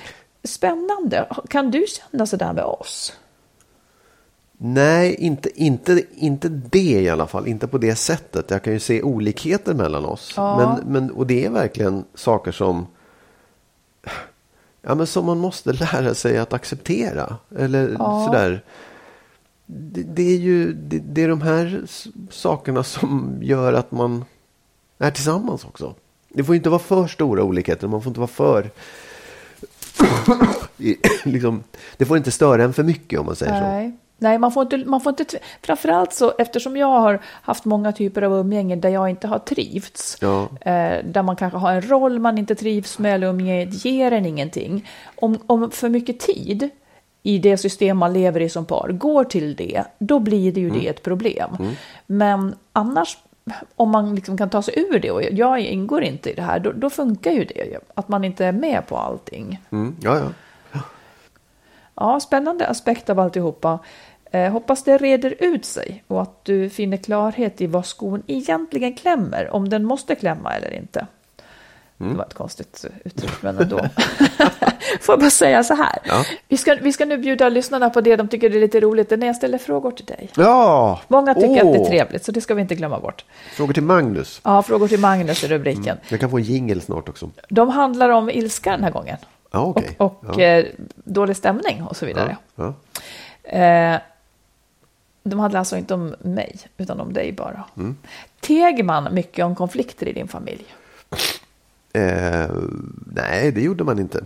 S2: spännande. Kan du känna sådär med oss?
S3: Nej, inte, inte, inte det i alla fall. Inte på det sättet. Jag kan ju se olikheter mellan oss.
S2: Ja.
S3: Men, men, och det är verkligen saker som, ja, men som man måste lära sig att acceptera. Eller
S2: Ja.
S3: sådär. Det, det är ju det, det är de här sakerna som gör att man är tillsammans också. Det får inte vara för stora olikheter. Man får inte vara för... liksom, det får inte störa en för mycket om man säger så.
S2: Nej. Man får inte, man får inte, framförallt så eftersom jag har haft många typer av umgängen där jag inte har trivts,
S3: Ja.
S2: eh, där man kanske har en roll man inte trivs med eller umgänget ger en ingenting. Om, om för mycket tid i det system man lever i som par går till det, då blir det ju
S3: Mm.
S2: det ett problem. Men annars, om man liksom kan ta sig ur det, och jag ingår inte i det här, då, då funkar ju det, att man inte är med på allting.
S3: Mm, ja, ja.
S2: Ja, spännande aspekt av alltihopa. Eh, hoppas det reder ut sig och att du finner klarhet i vad skon egentligen klämmer, om den måste klämma eller inte. Det var ett konstigt uttryck, men ändå. Får jag bara säga så här.
S3: Ja.
S2: Vi, ska, vi ska nu bjuda lyssnarna på det de tycker är lite roligt, det är när jag ställer frågor till dig.
S3: Ja!
S2: Många tycker att det är trevligt, så det ska vi inte glömma bort.
S3: Frågor till Magnus.
S2: Ja, frågor till Magnus är rubriken.
S3: Jag kan få en jingle snart också.
S2: De handlar om ilska den här gången.
S3: Ja, okej.
S2: Och, och
S3: ja.
S2: eh, dålig stämning och så vidare.
S3: Ja.
S2: Eh, de handlar alltså inte om mig, utan om dig bara.
S3: Mm.
S2: Teg man mycket om konflikter i din familj?
S3: Eh, nej, det gjorde man inte.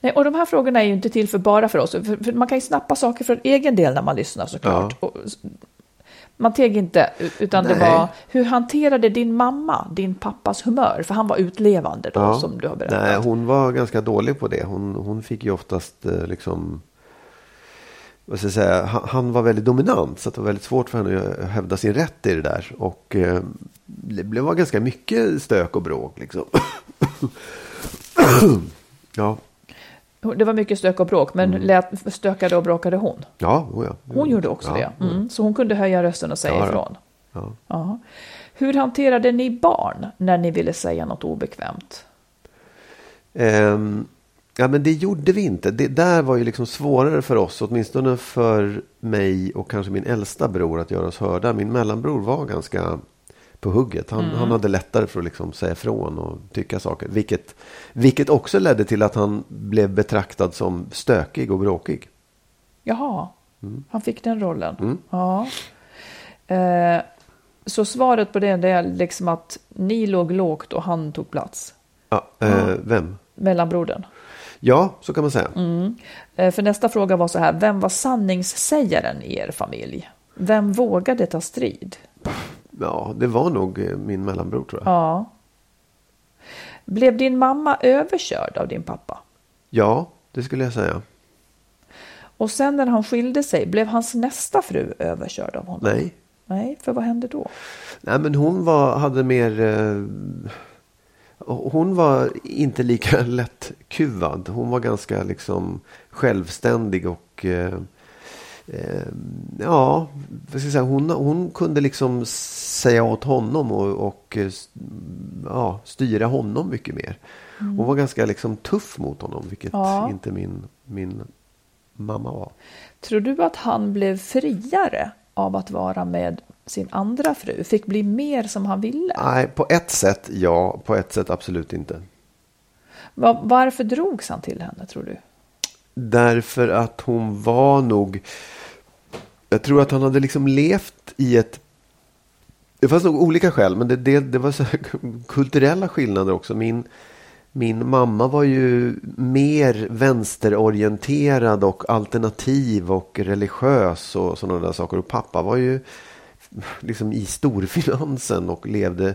S2: Nej, och de här frågorna är ju inte till för bara för oss. För, för man kan ju snappa saker för egen del när man lyssnar såklart. Och, man teg inte, utan det
S3: Nej.
S2: var hur hanterade din mamma din pappas humör? För han var utlevande då,
S3: Ja.
S2: som du har berättat.
S3: Nej, hon var ganska dålig på det. Hon, hon fick ju oftast eh, liksom... Vad ska jag säga? Han, han var väldigt dominant. Så det var väldigt svårt för henne att hävda sin rätt i det där. Och eh, det blev var ganska mycket stök och bråk liksom. ja,
S2: Det var mycket stök och bråk, men lät, stökade och bråkade hon?
S3: ja, oh ja.
S2: Hon gjorde också
S3: ja,
S2: det. Mm. Så hon kunde höja rösten och säga
S3: Ja,
S2: ifrån.
S3: Ja.
S2: Ja. Hur hanterade ni barn när ni ville säga något obekvämt?
S3: Ehm, ja, men det gjorde vi inte. Det där var ju liksom svårare för oss, åtminstone för mig och kanske min äldsta bror att göra oss hörda. Min mellanbror var ganska på hugget. Han, han hade lättare för att liksom säga ifrån och tycka saker. Vilket, vilket också ledde till att han blev betraktad som stökig och bråkig.
S2: Jaha,
S3: Mm.
S2: han fick den rollen. Ja. Eh, så svaret på det, är liksom att ni låg lågt och han tog plats.
S3: Ja, eh, Vem?
S2: Mellanbrodern.
S3: Ja, så kan man säga.
S2: Eh, för nästa fråga var så här, vem var sanningssägaren i er familj? Vem vågade ta strid?
S3: Ja, det var nog eh, min mellanbror tror jag.
S2: Ja. Blev din mamma överkörd av din pappa?
S3: Ja, det skulle jag säga.
S2: Och sen när han skilde sig, blev hans nästa fru överkörd av honom?
S3: Nej.
S2: Nej, för vad hände då?
S3: Nej, men hon var, hade mer... Eh, hon var inte lika lätt kuvad. Hon var ganska liksom självständig och eh, ja, vad ska säga, hon, hon kunde liksom säga åt honom och, och eh, ja, styra honom mycket mer. Hon var ganska liksom tuff mot honom, vilket
S2: Ja.
S3: inte min, min mamma var.
S2: Tror du att han blev friare av att vara med sin andra fru? Fick bli mer som han ville?
S3: Nej, på ett sätt ja, på ett sätt absolut inte.
S2: Va- Varför drogs han till henne, tror du?
S3: Därför att hon var nog... Jag tror att han hade liksom levt i ett... Det fanns nog olika skäl, men det, det, det var så här kulturella skillnader också. Min, min mamma var ju mer vänsterorienterad och alternativ och religiös och sådana där saker. Och pappa var ju liksom i storfinansen och levde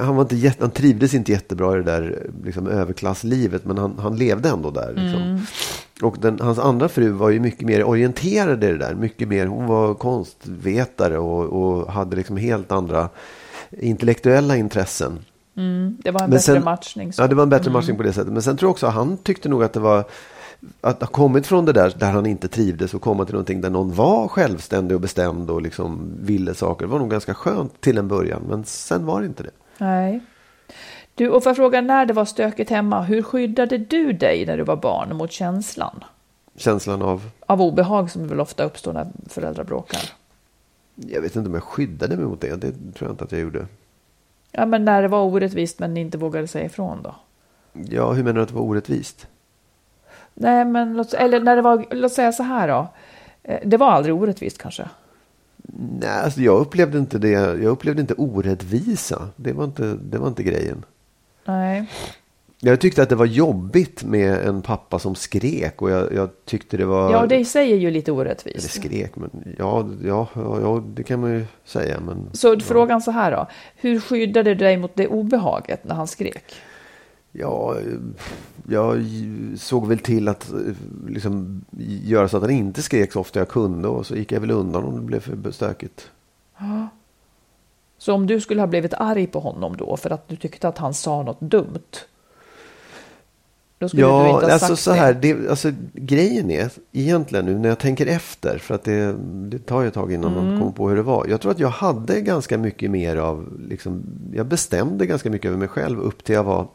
S3: han, var inte jätte, han trivdes inte jättebra i det där liksom, överklasslivet men han, han levde ändå där. Liksom. Mm. Och den, hans andra fru var ju mycket mer orienterad i det där. Mycket mer, hon var konstvetare och, och hade liksom helt andra intellektuella intressen.
S2: Det var en
S3: Men
S2: bättre
S3: sen-
S2: matchning. Så.
S3: Ja, det var en bättre matchning på det sättet. Men sen tror jag också att han tyckte nog att det var att ha kommit från det där där han inte trivdes och komma till någonting där någon var självständig och bestämd och liksom ville saker. Det var nog ganska skönt till en början, men sen var det inte det.
S2: Nej. Du, och för att fråga när det var stökigt hemma, hur skyddade du dig när du var barn mot känslan
S3: Känslan av,
S2: av obehag som väl ofta uppstår när föräldrar bråkar?
S3: jag vet inte om jag skyddade mig mot det, det tror jag inte att jag gjorde.
S2: Ja, men när det var orättvist men ni inte vågade säga ifrån då?
S3: Ja, hur menar du att det var orättvist?
S2: Nej, men låt, eller när det var, låt säga så här då. Eh, Det var aldrig orättvist kanske?
S3: Nej, alltså jag upplevde inte det. Jag upplevde inte orättvisa. Det var inte, det var inte grejen.
S2: Nej.
S3: Jag tyckte att det var jobbigt med en pappa som skrek och jag, jag tyckte det var...
S2: Ja, det är ju lite
S3: Eller
S2: orättvist.
S3: skrek, men ja, ja, ja, ja, det kan man ju säga. Men,
S2: Så frågan så här då. Hur skyddade du dig mot det obehaget när han skrek?
S3: ja, jag såg väl till att liksom, göra så att han inte skrek så ofta jag kunde och så gick jag väl undan om det blev för stökigt.
S2: Så om du skulle ha blivit arg på honom då för att du tyckte att han sa något dumt? Då skulle du
S3: Ja,
S2: inte ha
S3: alltså
S2: sagt
S3: så
S2: det.
S3: här, det, alltså, grejen är egentligen nu när jag tänker efter, för att det, det tar ju ett tag innan
S2: Mm.
S3: man kommer på hur det var. Jag tror att jag hade ganska mycket mer av, liksom, jag bestämde ganska mycket över mig själv upp till jag var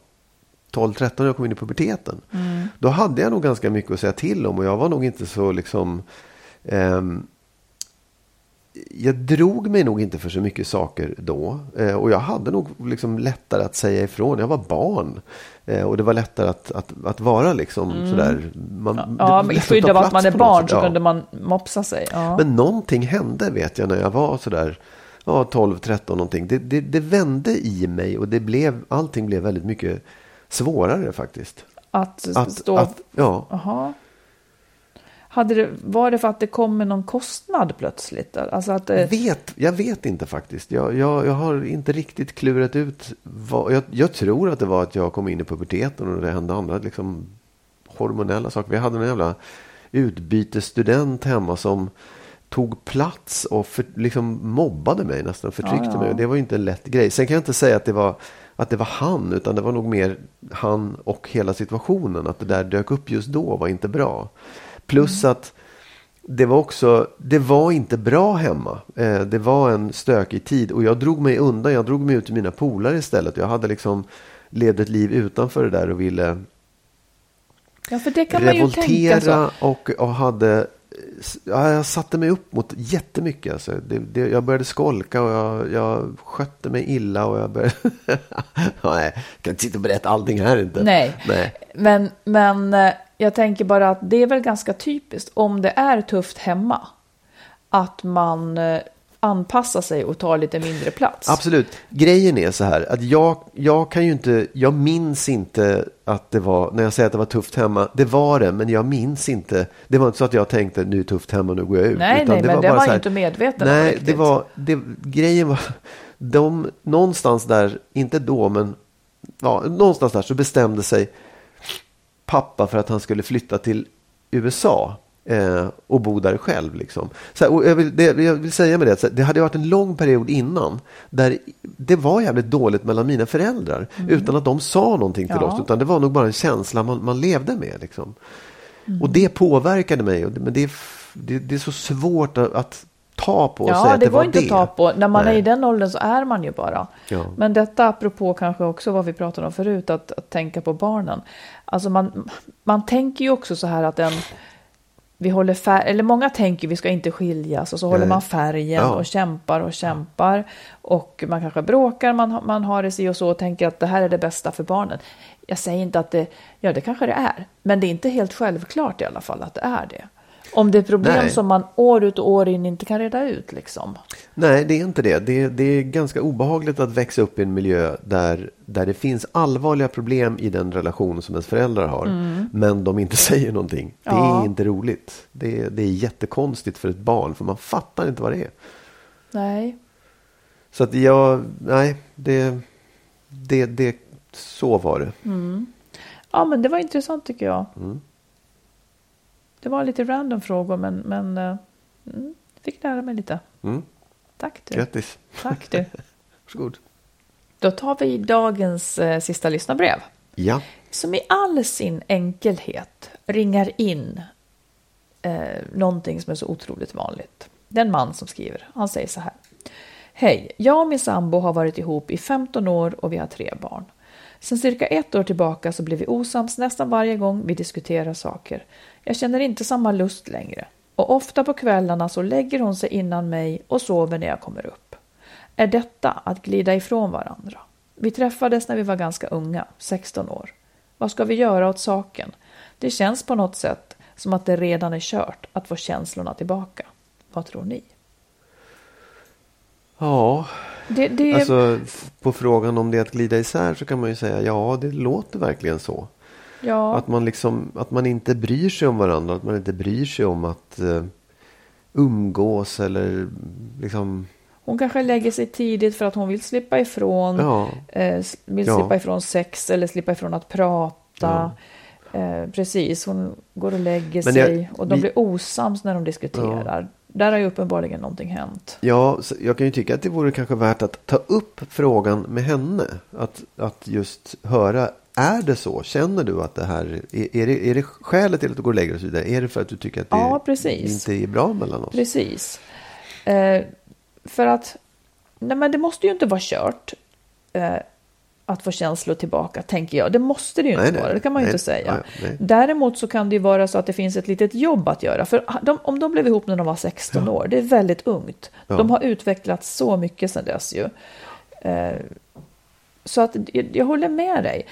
S3: 12-13 när jag kom in i puberteten.
S2: Mm.
S3: Då hade jag nog ganska mycket att säga till om och jag var nog inte så liksom ehm, jag drog mig nog inte för så mycket saker då. Eh, och jag hade nog liksom lättare att säga ifrån. Jag var barn. Eh, och det var lättare att, att, att vara liksom sådär. Man,
S2: Mm. Ja, men i skydd av att man är barn så
S3: Ja.
S2: kunde man mopsa sig. Ja.
S3: Men någonting hände vet jag när jag var sådär ja, 12, 13 någonting. Det, det, det vände i mig och det blev, allting blev väldigt mycket svårare faktiskt.
S2: att,
S3: Att,
S2: stå...
S3: att, ja,
S2: Jaha. Hade det, var det för att det kom med någon kostnad plötsligt? Alltså att det,
S3: vet, jag vet inte faktiskt. Jag, jag, jag har inte riktigt klurat ut. Vad, jag, jag tror att det var att jag kom in i puberteten och det hände andra liksom, hormonella saker. Vi hade en jävla utbytesstudent hemma som tog plats och för, liksom mobbade mig nästan, förtryckte
S2: Ja, ja.
S3: mig. Det var inte en lätt grej. Sen kan jag inte säga att det var att det var han, utan det var nog mer han och hela situationen. Att det där dök upp just då var inte bra. Plus att det var också, det var inte bra hemma. Eh, det var en stökig tid och jag drog mig undan. Jag drog mig ut till mina polare istället. Jag hade liksom levt ett liv utanför det där och ville
S2: ja, för det kan man ju tänka
S3: revoltera och, och hade Ja, jag satte mig upp mot jättemycket. Alltså. Det, det, jag började skolka och jag, jag skötte mig illa. Och jag började... Nej, jag kan inte sitta och berätta allting här inte.
S2: Nej.
S3: Nej.
S2: Men, men eh, jag tänker bara att det är väl ganska typiskt om det är tufft hemma. Att man eh, anpassa sig och ta lite mindre plats.
S3: Absolut. Grejen är så här att jag, jag kan ju inte, jag minns inte att det var, när jag säger att det var tufft hemma, det var det, men jag minns inte. Det var inte så att jag tänkte nu är det tufft hemma, nu går jag ut.
S2: Nej, nej,
S3: det
S2: men
S3: var
S2: det var ju inte medveten
S3: Nej,
S2: riktigt.
S3: det var, det, grejen var, de, någonstans där, inte då, men ja, någonstans där så bestämde sig pappa för att han skulle flytta till USA eh, och bo där själv. Liksom. Så här, och jag, vill, det, jag vill säga med det, att så här, det hade varit en lång period innan där det var jävligt dåligt mellan mina föräldrar utan att de sa någonting till
S2: Mm. Ja.
S3: oss. Utan det var nog bara en känsla man, man levde med. Liksom. Och det påverkade mig. och det- Men det det, det är så svårt att, att ta på och säga
S2: Ja,
S3: att
S2: det
S3: det
S2: går
S3: var
S2: inte
S3: det.
S2: att ta på. När man
S3: Nej.
S2: är i den åldern så är man ju bara.
S3: Ja.
S2: Men detta apropå kanske också vad vi pratade om förut, att, att tänka på barnen. Alltså man, man tänker ju också så här att en, vi håller fär, eller många tänker vi ska inte skiljas och så håller man färgen
S3: Ja.
S2: och kämpar och kämpar. Och man kanske bråkar, man, man har det si och så och tänker att det här är det bästa för barnen. Jag säger inte att det, ja det kanske det är, men det är inte helt självklart i alla fall att det är det. Om det är problem
S3: Nej.
S2: som man år ut och år in inte kan reda ut liksom.
S3: Nej, det är inte det. det. Det är ganska obehagligt att växa upp i en miljö där, där det finns allvarliga problem i den relation som ens föräldrar har. Men de inte säger någonting. Det
S2: Mm. Ja.
S3: är inte roligt. Det är, det är jättekonstigt för ett barn för man fattar inte vad det är.
S2: Nej.
S3: Så att jag, nej, det, det, det, så var det.
S2: Ja, men det var intressant tycker jag.
S3: Mm.
S2: Det var lite random frågor, men, men eh, mm, fick lära mig lite.
S3: Mm.
S2: Tack du.
S3: Grattis.
S2: Tack du.
S3: Varsågod.
S2: Då tar vi dagens eh, sista lyssnarbrev.
S3: Ja.
S2: Som i all sin enkelhet ringar in eh, någonting som är så otroligt vanligt. Den man som skriver, han säger så här. Hej, jag och min sambo har varit ihop i 15 år och vi har tre barn. Sen cirka ett år tillbaka så blir vi osams nästan varje gång vi diskuterar saker. Jag känner inte samma lust längre. Och ofta på kvällarna så lägger hon sig innan mig och sover när jag kommer upp. Är detta att glida ifrån varandra? Vi träffades när vi var ganska unga, 16 år. Vad ska vi göra åt saken? Det känns på något sätt som att det redan är kört att få känslorna tillbaka. Vad tror ni?
S3: Ja,
S2: Det, det,
S3: alltså på frågan om det är att glida isär så kan man ju säga ja, det låter verkligen så.
S2: Ja,
S3: Att man liksom, att man inte bryr sig om varandra, att man inte bryr sig om att eh, umgås eller liksom,
S2: hon kanske lägger sig tidigt för att hon vill slippa ifrån,
S3: ja,
S2: eh, vill
S3: Ja.
S2: slippa ifrån sex eller slippa ifrån att prata. Eh, precis, hon går och lägger
S3: jag-
S2: sig och de
S3: vi-
S2: blir osams när de diskuterar. Där har ju uppenbarligen någonting hänt.
S3: ja, jag kan ju tycka att det vore kanske värt att ta upp frågan med henne. Att, att just höra, är det så? Känner du att det här, är, är, det, är det skälet till att du går och lägger dig och så vidare? Är det för att du tycker att det
S2: Ja,
S3: inte är bra mellan oss?
S2: Precis. Eh, för att, nej men det måste ju inte vara kört. Eh, att få känslor tillbaka, tänker jag. Det måste det ju
S3: Nej,
S2: inte
S3: nej,
S2: vara, det kan man ju
S3: nej,
S2: inte säga.
S3: ja, ja, nej.
S2: Däremot så kan det ju vara så att det finns ett litet jobb att göra. För de, om de blev ihop när de var 16 år, det är väldigt ungt.
S3: Ja.
S2: De har utvecklats så mycket sedan dess ju. Eh, så att jag, jag håller med dig.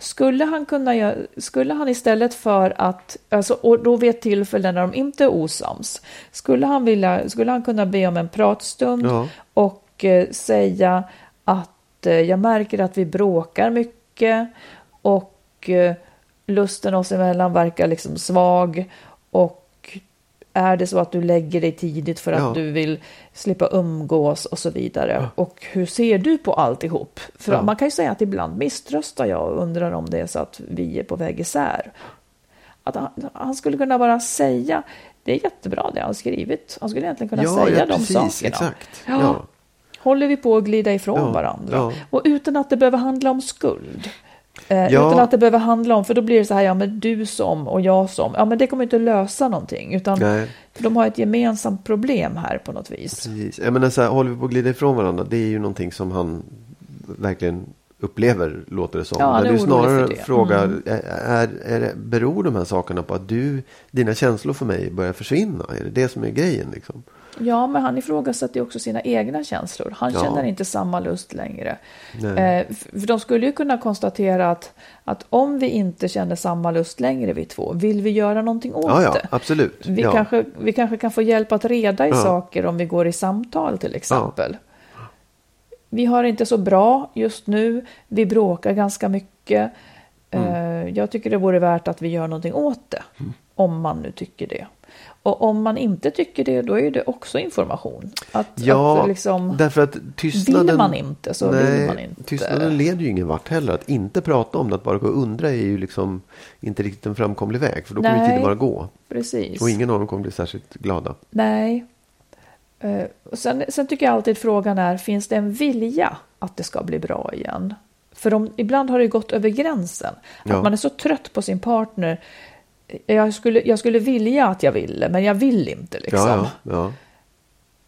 S2: Skulle han kunna skulle han istället för att, alltså, och då vid ett tillfälle när de inte är osams, skulle han, vilja, skulle han kunna be om en pratstund
S3: Ja.
S2: och eh, säga att eh, jag märker att vi bråkar mycket och eh, lusten oss emellan verkar liksom svag och är det så att du lägger dig tidigt för att
S3: Ja.
S2: du vill slippa umgås och så vidare. Och hur ser du på alltihop? För
S3: Ja.
S2: man kan ju säga att ibland misströstar jag och undrar om det är så att vi är på väg isär. Att han, han skulle kunna bara säga, det är jättebra det han skrivit. Han skulle egentligen kunna
S3: ja,
S2: säga
S3: ja,
S2: de
S3: precis,
S2: sakerna.
S3: exakt.
S2: Ja.
S3: Ja.
S2: Håller vi på att glida ifrån
S3: Ja,
S2: varandra?
S3: ja.
S2: Och utan att det behöver handla om skuld. Eh,
S3: Ja.
S2: Utan att det behöver handla om, för då blir det så här, ja men du som och jag som. Ja men det kommer inte lösa någonting. Utan
S3: Nej.
S2: de har ett gemensamt problem här på något vis.
S3: Precis. Jag menar så här, håller vi på att glida ifrån varandra? Det är ju någonting som han verkligen upplever, låter det som.
S2: Ja, han
S3: När
S2: är
S3: du
S2: orolig för
S3: snarare
S2: det. Mm.
S3: är, är det, beror de här sakerna på att du, dina känslor för mig börjar försvinna? Är det det som är grejen liksom?
S2: Ja, men han ifrågasätter ju också sina egna känslor. Han
S3: Ja.
S2: känner inte samma lust längre. Eh, för de skulle ju kunna konstatera att, att om vi inte känner samma lust längre vi två, vill vi göra någonting åt
S3: Ja, ja,
S2: det?
S3: absolut.
S2: Vi,
S3: ja.
S2: kanske, vi kanske kan få hjälp att reda i saker om vi går i samtal till exempel. Vi har inte så bra just nu, vi bråkar ganska mycket.
S3: Mm.
S2: Eh, Jag tycker det vore värt att vi gör någonting åt det, om man nu tycker det. Och om man inte tycker det, då är det också information. Att,
S3: Ja,
S2: att liksom,
S3: därför att tystnaden...
S2: Vill man inte så
S3: nej,
S2: vill man inte.
S3: Tystnaden leder ju ingen vart heller. Att inte prata om det, att bara gå och undra är ju liksom inte riktigt en framkomlig väg. För då kommer
S2: Nej.
S3: tiden bara gå.
S2: precis.
S3: Och ingen av dem kommer bli särskilt glada.
S2: Nej. Och sen, sen tycker jag alltid frågan är, finns det en vilja att det ska bli bra igen? För om, ibland har det gått över gränsen.
S3: Ja.
S2: Att man är så trött på sin partner. Jag skulle, jag skulle vilja att jag ville, men jag vill inte. Liksom,
S3: Ja, ja, ja,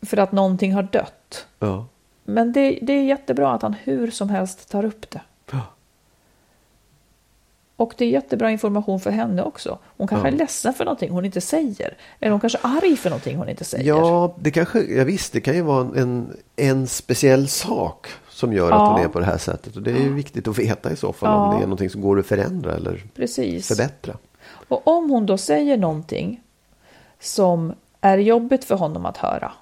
S2: För att någonting har dött. Men det, det är jättebra att han hur som helst tar upp det. Och det är jättebra information för henne också. Hon kanske är ledsen för någonting hon inte säger. Eller hon kanske är arg för någonting hon inte säger.
S3: Ja, det kanske, ja visst, det kan ju vara en, en speciell sak som gör att hon är på det här sättet. Och det är ju viktigt att veta i så fall om det är någonting som går att förändra eller
S2: Precis.
S3: förbättra.
S2: Och om hon då säger någonting som är jobbigt för honom att höra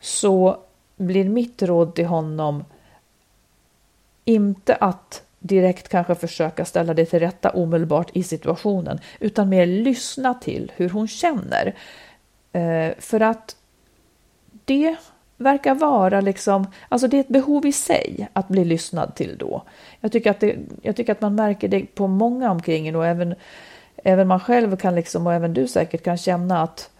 S2: så blir mitt råd till honom inte att direkt kanske försöka ställa det till rätta omedelbart i situationen utan mer lyssna till hur hon känner. Eh, för att det verkar vara liksom, alltså det är ett behov i sig att bli lyssnad till då. Jag tycker att, det, jag tycker att man märker det på många omkring en och även, även man själv kan liksom, och även du säkert kan känna att,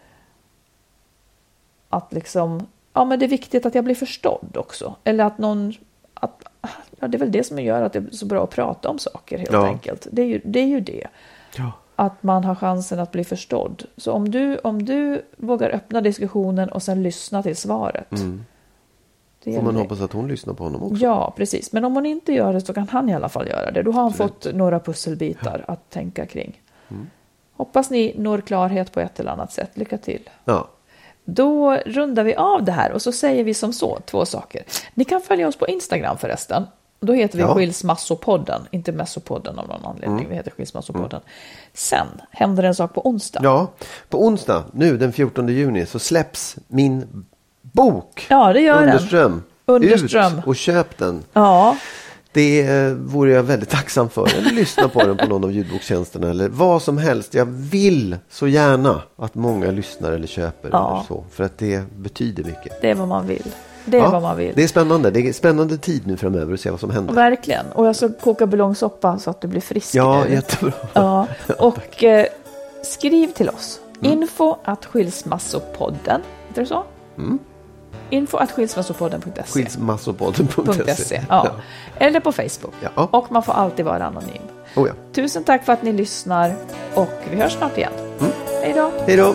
S2: att liksom, ja men det är viktigt att jag blir förstådd också. Eller att någon, att, ja det är väl det som gör att det är så bra att prata om saker helt
S3: Ja.
S2: enkelt. Det är ju det. Är ju det
S3: Ja.
S2: att man har chansen att bli förstådd. Så om du, om du vågar öppna diskussionen och sen lyssna till svaret. Det
S3: Mm. Får man
S2: gäller-
S3: hoppas att hon lyssnar på honom också.
S2: Ja, precis. Men om hon inte gör det så kan han i alla fall göra det. Då har han fått några pusselbitar att tänka kring.
S3: Mm.
S2: Hoppas ni når klarhet på ett eller annat sätt. Lycka till.
S3: Ja.
S2: Då rundar vi av det här och så säger vi som så, två saker. Ni kan följa oss på Instagram förresten. Då heter vi
S3: Ja.
S2: Skilsmassopodden, inte Mässopodden av någon anledning. Vi heter Skilsmassopodden. Sen händer en sak på onsdag.
S3: ja, på onsdag, nu den 14 juni, så släpps min bok.
S2: Ja, det gör den.
S3: Underström.
S2: Underström.
S3: Ut och köp den.
S2: Ja,
S3: Det eh, vore jag väldigt tacksam för. Eller lyssna på den på någon av ljudbokstjänsterna eller vad som helst. Jag vill så gärna att många lyssnar eller köper
S2: Ja.
S3: eller så. För att det betyder mycket.
S2: det är vad man vill. Det är
S3: Ja,
S2: vad man vill.
S3: Det är spännande. Det är spännande tid nu framöver att se vad som händer.
S2: Verkligen. Och jag ska koka buljongsoppa så att du blir frisk
S3: Ja,
S2: nu.
S3: jättebra.
S2: Ja, och eh, skriv till oss.
S3: Mm.
S2: Info att skilsmassopodden. Heter det så? Info att skilsmassopodden.se.
S3: Skilsmassopodden.se.
S2: .se, ja. Eller på Facebook.
S3: Ja.
S2: Och man får alltid vara anonym.
S3: Oh, ja.
S2: Tusen tack för att ni lyssnar och vi hörs snart igen. Hej då!
S3: Hej då!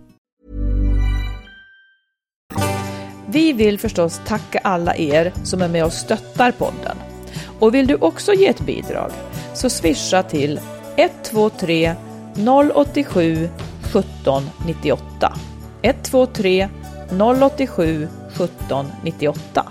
S2: Vi vill förstås tacka alla er som är med och stöttar podden. Och vill du också ge ett bidrag så swisha till 123 087 17 98. 123 087 17 98.